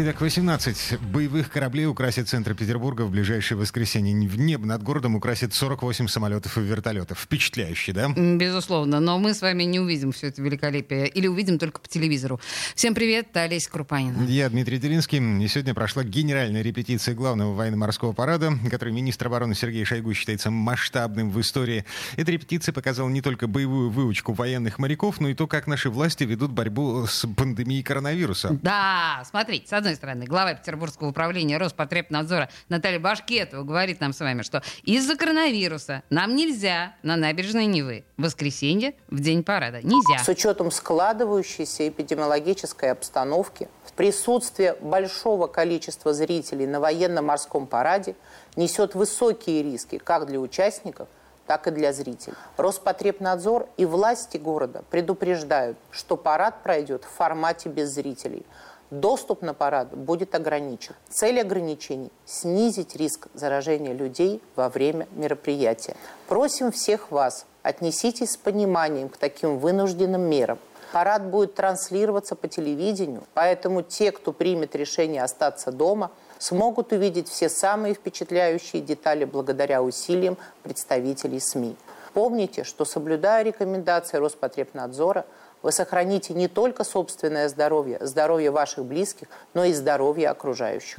Итак, 18 боевых кораблей украсит центр Петербурга в ближайшее воскресенье. В небо над городом украсит 48 самолетов и вертолетов. Впечатляюще, да? Безусловно. Но мы с вами не увидим все это великолепие. Или увидим только по телевизору. Всем привет, Олеся Крупанина. Я Дмитрий Делинский. И сегодня прошла генеральная репетиция главного военно-морского парада, который министр обороны Сергей Шойгу считается масштабным в истории. Эта репетиция показала не только боевую выучку военных моряков, но и то, как наши власти ведут борьбу с пандемией коронавируса. Да, смотрите, с одной стороны, глава Петербургского управления Роспотребнадзора Наталья Башкетова говорит нам с вами, что из-за коронавируса нам нельзя на набережной Невы в воскресенье в день парада. Нельзя. С учетом складывающейся эпидемиологической обстановки, в присутствии большого количества зрителей на военно-морском параде несет высокие риски как для участников, так и для зрителей. Роспотребнадзор и власти города предупреждают, что парад пройдет в формате без зрителей – доступ на парад будет ограничен. Цель ограничений – снизить риск заражения людей во время мероприятия. Просим всех вас, отнеситесь с пониманием к таким вынужденным мерам. Парад будет транслироваться по телевидению, поэтому те, кто примет решение остаться дома, смогут увидеть все самые впечатляющие детали благодаря усилиям представителей СМИ. Помните, что соблюдая рекомендации Роспотребнадзора – вы сохраните не только собственное здоровье, здоровье ваших близких, но и здоровье окружающих.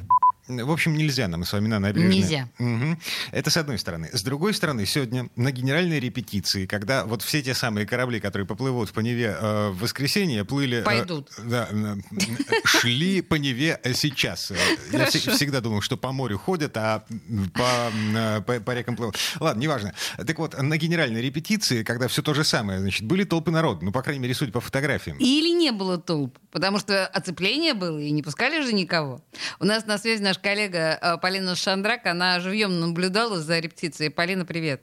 В общем, нельзя нам с вами на набережной. Нельзя. Угу. Это с одной стороны. С другой стороны, сегодня на генеральной репетиции, когда вот все те самые корабли, которые поплывут по Неве э, в воскресенье, плыли... Э, Пойдут. Э, да, э, шли по Неве сейчас. Я всегда думал, что по морю ходят, а по, э, по, по рекам плывут. Ладно, неважно. Так вот, на генеральной репетиции, когда все то же самое, значит, были толпы народа, ну, по крайней мере, судя по фотографиям. Или не было толп, потому что оцепление было, и не пускали же никого. У нас на связи наш коллега э, Полина Шандрак, она живьем наблюдала за репетицией. Полина, привет.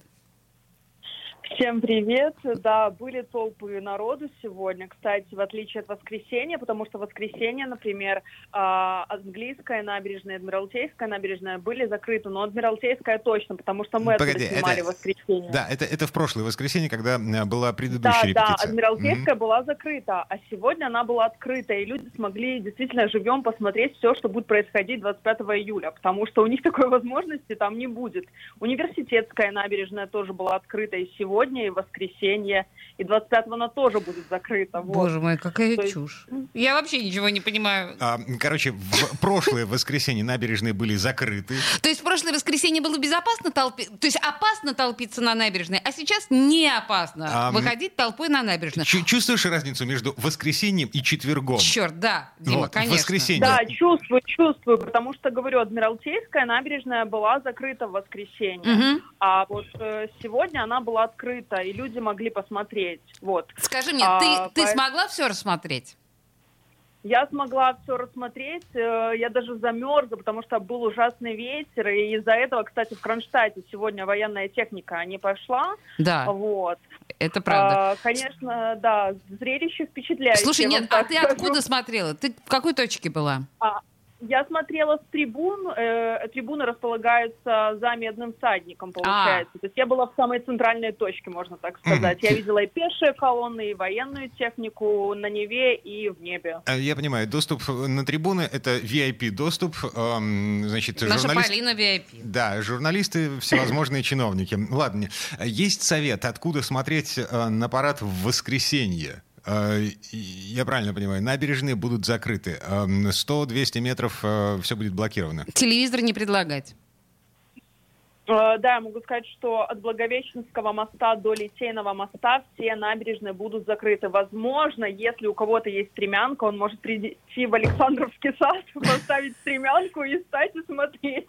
Всем привет. Да, были толпы народу сегодня, кстати, в отличие от воскресенья, потому что воскресенье, например, а, английская набережная, Адмиралтейская набережная были закрыты, но Адмиралтейская точно, потому что мы Погоди, оттуда снимали это, воскресенье. Да, это, это в прошлое воскресенье, когда была предыдущая да, репетиция. Да, Адмиралтейская mm-hmm. была закрыта, а сегодня она была открыта, и люди смогли действительно живьем посмотреть все, что будет происходить 25 июля, потому что у них такой возможности там не будет. Университетская набережная тоже была открыта, и сегодня сегодня, и воскресенье, и 25-го она тоже будет закрыта. Вот. Боже мой, какая То есть- чушь. Я вообще ничего не понимаю. А, короче, в прошлое воскресенье набережные были закрыты. То есть в прошлое воскресенье было безопасно толпиться, то есть опасно толпиться на набережной, а сейчас не опасно А, выходить толпой на набережную. Чу- чувствуешь разницу между воскресеньем и четвергом? Черт, да, Дима, конечно. воскресенье. Да, чувствую, чувствую, потому что, говорю, Адмиралтейская набережная была закрыта в воскресенье, а вот э, сегодня она была открыта, и люди могли посмотреть. Вот. Скажи мне, А, ты, ты поэт- смогла все рассмотреть? Я смогла все рассмотреть, э, я даже замерзла, потому что был ужасный ветер, и из-за этого, кстати, в Кронштадте сегодня военная техника не пошла, Да, вот. это правда. А, конечно, да, зрелище впечатляющее. Слушай, нет, а ты скажу. откуда смотрела? Ты в какой точке была? А, я смотрела с трибун. э, трибуны располагаются за медным всадником, получается. А. То есть я была в самой центральной точке, можно так сказать. Я видела и пешие колонны, и военную технику на Неве и в небе. А, Я понимаю, доступ на трибуны — это VIP-доступ. эм, Значит, Наша журналист- Полина VIP. Да, журналисты, всевозможные чиновники. Ладно, есть совет, откуда смотреть э, на парад в воскресенье? Э, Я правильно понимаю, набережные будут закрыты. Эм, 100-200 метров все будет блокировано. Телевизор не предлагать. Э, Да, я могу сказать, что от Благовещенского моста до Литейного моста все набережные будут закрыты. Возможно, если у кого-то есть стремянка, он может прийти в Александровский сад, поставить стремянку и стать и смотреть.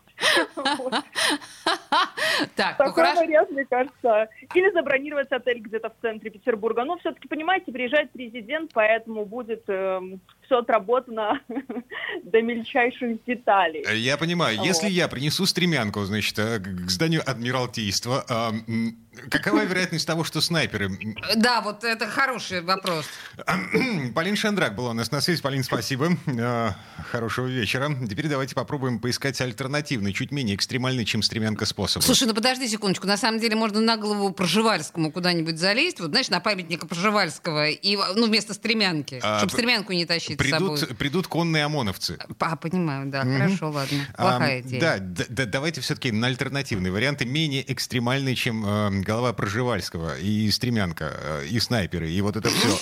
Так, ну Такой вариант, мне кажется. Или забронировать отель где-то в центре Петербурга. Но все-таки, понимаете, приезжает президент, поэтому будет все отработано до мельчайших деталей. Я понимаю, если я принесу стремянку, значит, э, к зданию Адмиралтейства, эм, Какова вероятность того, что снайперы... Да, вот это хороший вопрос. Полин Шандрак была у нас на связи. Полин, спасибо. Э, Хорошего вечера. Теперь давайте попробуем поискать альтернативный, чуть менее экстремальный, чем стремянка способ. Слушай, ну подожди секундочку. На самом деле можно на голову Проживальскому куда-нибудь залезть, вот знаешь, на памятника Проживальского, и, ну, вместо стремянки, А, чтобы стремянку не тащить с собой. Придут, придут конные ОМОНовцы. А, понимаю, да, Мгм. хорошо, ладно. А, Плохая идея. Да, д- д- давайте все-таки на альтернативные варианты, менее экстремальные, чем э, голова Проживальского, и стремянка, э, и снайперы, и вот это все.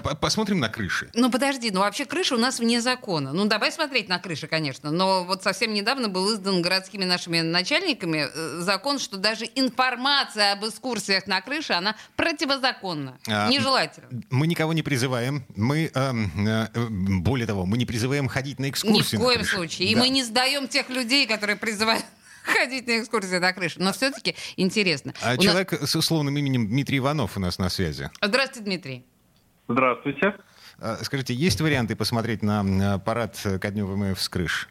Посмотрим на крыши. Ну подожди, ну вообще крыша у нас вне закона. Ну давай смотреть на крыши, конечно. Но вот совсем недавно был издан городскими нашими начальниками э, закон, что даже информация об экскурсиях на крыше, она противозаконна. А, Нежелательно. Мы никого не призываем. Мы, э, э, более того, мы не призываем ходить на Ни экскурсии. в на коем случае. И Да. мы не сдаем тех людей, которые призывают ходить на экскурсии на крыше. Но все-таки интересно. А У нас- человек с условным именем Дмитрий Иванов у нас на связи. Здравствуйте, Дмитрий. Здравствуйте. А, Скажите, есть варианты посмотреть на парад ко дню ВМФ с крыш?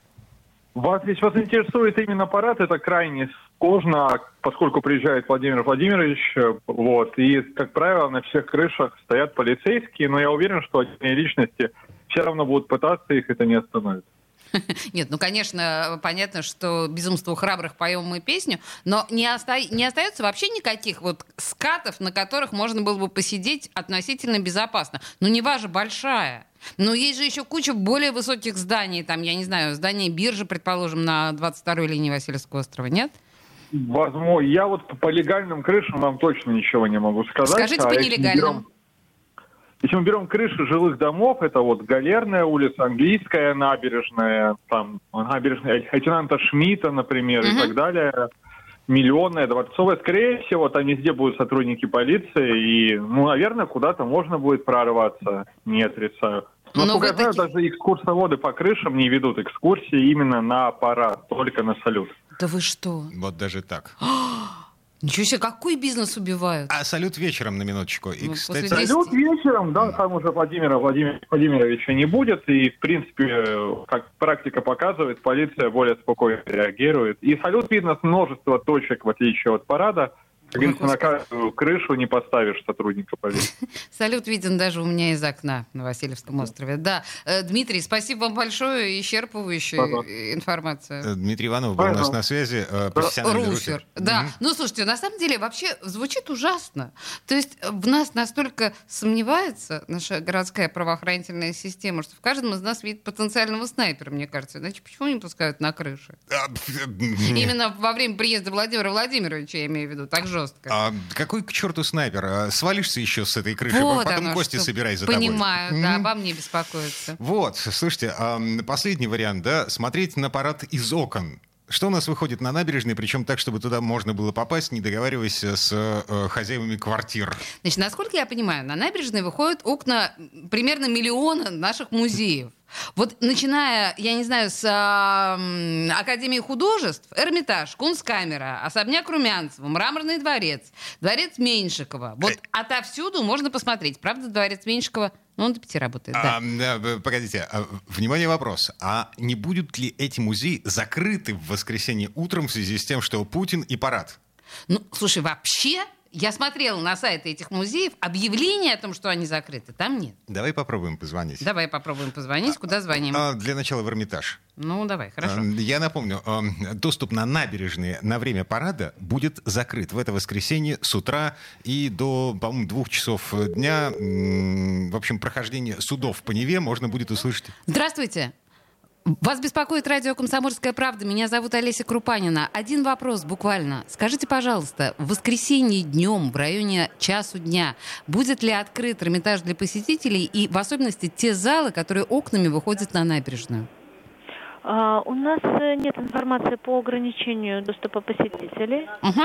Вас, если вас интересует именно аппарат, это крайне сложно, поскольку приезжает Владимир Владимирович, вот, и, как правило, на всех крышах стоят полицейские, но я уверен, что отдельные личности все равно будут пытаться, их это не остановит. Нет, ну, конечно, понятно, что «Безумству храбрых» поем мы песню, но не, оста... не остается вообще никаких вот скатов, на которых можно было бы посидеть относительно безопасно. Ну, Нева же большая. Но есть же еще куча более высоких зданий, там, я не знаю, здание биржи, предположим, на 22-й линии Васильевского острова, нет? Возможно, я вот по легальным крышам вам точно ничего не могу сказать. Скажите а по нелегальным. берем- Если мы берем крыши жилых домов, это вот Галерная улица, Английская набережная, там набережная лейтенанта Шмидта, например, Мгм. и так далее. Миллионная, Дворцовая. Скорее всего, там везде будут сотрудники полиции, и, ну, наверное, куда-то можно будет прорваться, не отрицаю. Но Но, я знаю, таки- даже экскурсоводы по крышам не ведут экскурсии именно на аппарат, только на салют. Да вы что? Вот даже так. Ничего себе, какой бизнес убивают? А салют вечером на минуточку. И, Ну, кстати, после Салют вечером, да, там уже Владимира Владимир, Владимировича не будет, и, в принципе, как практика показывает, полиция более спокойно реагирует. И салют видно с множества точек, в отличие от парада. Говорится, на каждую крышу не поставишь сотрудника полиции. Салют виден даже у меня из окна на Васильевском острове. Да, Э, Дмитрий, спасибо вам большое, исчерпывающая Ага. э, информация. э, Дмитрий Иванов был у нас Пожалуйста. на связи. э, профессиональный руфер. Да. Ну, слушайте, на самом деле вообще звучит ужасно. То есть в нас настолько сомневается наша городская правоохранительная система, что в каждом из нас видит потенциального снайпера, мне кажется. Иначе почему не пускают на крыши? А, Именно во время приезда Владимира Владимировича, я имею в виду, так жестко. а какой к черту снайпер? А, Свалишься еще с этой крыши, Вот потом оно кости что. собирай за Понимаю, тобой. да, обо мне беспокоиться. Вот, слушайте, последний вариант, да, смотреть на парад из окон. Что у нас выходит на набережной, причем так, чтобы туда можно было попасть, не договариваясь с э, хозяевами квартир. Значит, насколько я понимаю, на набережной выходят окна примерно миллиона наших музеев. Вот начиная, я не знаю, с м, Академии художеств, Эрмитаж, Кунсткамера, Особняк Румянцева, Мраморный дворец, Дворец Меньшикова. Вот отовсюду можно посмотреть. Правда, Дворец Меньшикова, ну, он до пяти работает, да. А, да, погодите, внимание, вопрос. А не будут ли эти музеи закрыты в воскресенье утром в связи с тем, что Путин и парад? Ну, слушай, вообще, я смотрела на сайты этих музеев, объявления о том, что они закрыты, там нет. Давай попробуем позвонить. Давай попробуем позвонить. Куда звоним? А, для начала в Эрмитаж. Ну, давай, хорошо. А, Я напомню, а, доступ на набережные на время парада будет закрыт в это воскресенье с утра и до, по-моему, двух часов дня. В общем, прохождение судов по Неве можно будет услышать. Здравствуйте. Вас беспокоит радио «Комсомольская правда». Меня зовут Олеся Крупанина. Один вопрос буквально. Скажите, пожалуйста, в воскресенье днем в районе часу дня будет ли открыт Эрмитаж для посетителей и в особенности те залы, которые окнами выходят на набережную? А, У нас э, нет информации по ограничению доступа посетителей, Угу.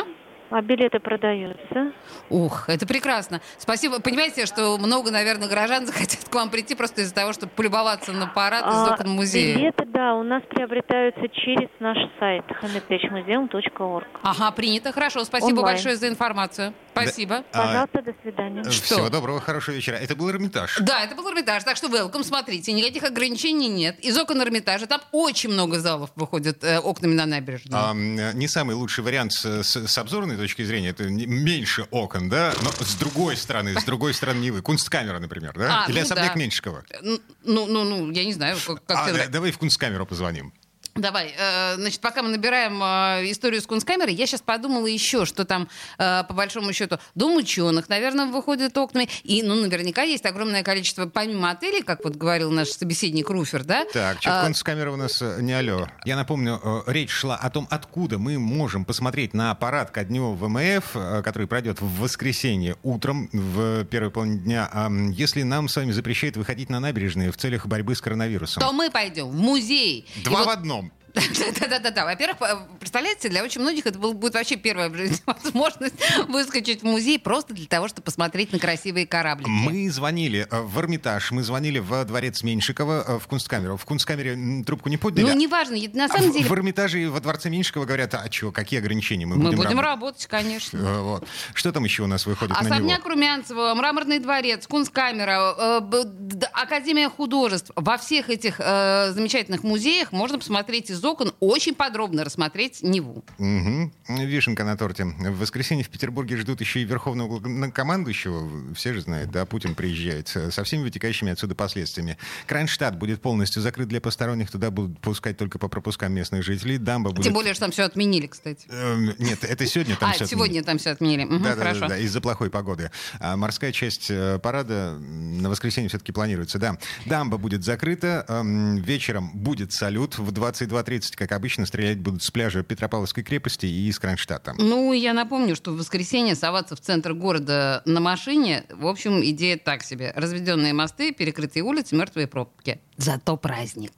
А билеты продаются. Ух, это прекрасно. Спасибо. Понимаете, что много, наверное, горожан захотят к вам прийти просто из-за того, чтобы полюбоваться на парад из А, окон музея. Билеты, да, у нас приобретаются через наш сайт hamidbechmuseum.org. Ага, принято. Хорошо. Спасибо Онлайн. большое за информацию. Спасибо. А, Пожалуйста, до свидания. Что? Всего доброго, хорошего вечера. Это был Эрмитаж. Да, это был Эрмитаж, так что welcome, смотрите, никаких ограничений нет. Из окон Эрмитажа там очень много залов выходит э, окнами на набережную. А, не самый лучший вариант с, с- с обзорной точки зрения, это не- меньше окон, да, но с другой стороны, с другой стороны Невы, кунсткамера, например, да, А, или ну особняк да. Меньшикова. Ну, ну, ну, я не знаю, как, как А, да, нравится. давай в кунсткамеру позвоним. Давай, э, значит, пока мы набираем э, историю с Кунсткамерой, я сейчас подумала еще, что там, э, по большому счету, дом ученых, наверное, выходит окнами. И, ну, наверняка есть огромное количество, помимо отелей, как вот говорил наш собеседник Руфер, да? Так, А, кунсткамера у нас не алло. Я напомню, речь шла о том, откуда мы можем посмотреть на парад ко дню ВМФ, который пройдет в воскресенье утром, в первой половине дня. А, Если нам с вами запрещают выходить на набережные в целях борьбы с коронавирусом. то мы пойдем в музей. И Два вот- в одном. Да-да-да. Во-первых, э, представляете, для очень многих это будет вообще первая возможность выскочить в музей просто для того, чтобы посмотреть на красивые кораблики. Мы звонили э, в Эрмитаж, мы звонили в дворец Меньшикова, э, в Кунсткамеру. В Кунсткамере трубку не подняли. Ну, неважно, на самом деле... в Эрмитаже и во дворце Меньшикова говорят, а что, какие ограничения? Мы, Мы будем работать?» конечно. Вот. Что там еще у нас выходит на него? Особняк Румянцева, Мраморный дворец, Кунсткамера, Академия художеств. Во всех этих замечательных музеях можно посмотреть из окон, очень подробно рассмотреть Неву. Мгм. Вишенка на торте. В воскресенье в Петербурге ждут еще и верховного главнокомандующего. Все же знают, да, Путин приезжает со всеми вытекающими отсюда последствиями. Кронштадт будет полностью закрыт для посторонних, туда будут пускать только по пропускам местных жителей. Дамба будет... Тем более, что там все отменили, кстати. Эм, Нет, это сегодня там а, сегодня там все отменили. Да, хорошо. да, да, из-за плохой погоды. А морская часть э, парада на воскресенье все-таки планируется, да. Дамба будет закрыта, эм, вечером будет салют. В 22.30, как обычно, стрелять будут с пляжа Петропавловской крепости и из Кронштадта. Ну, я напомню, что в воскресенье соваться в центр города на машине, в общем, идея так себе. Разведенные мосты, перекрытые улицы, мертвые пробки. Зато праздник.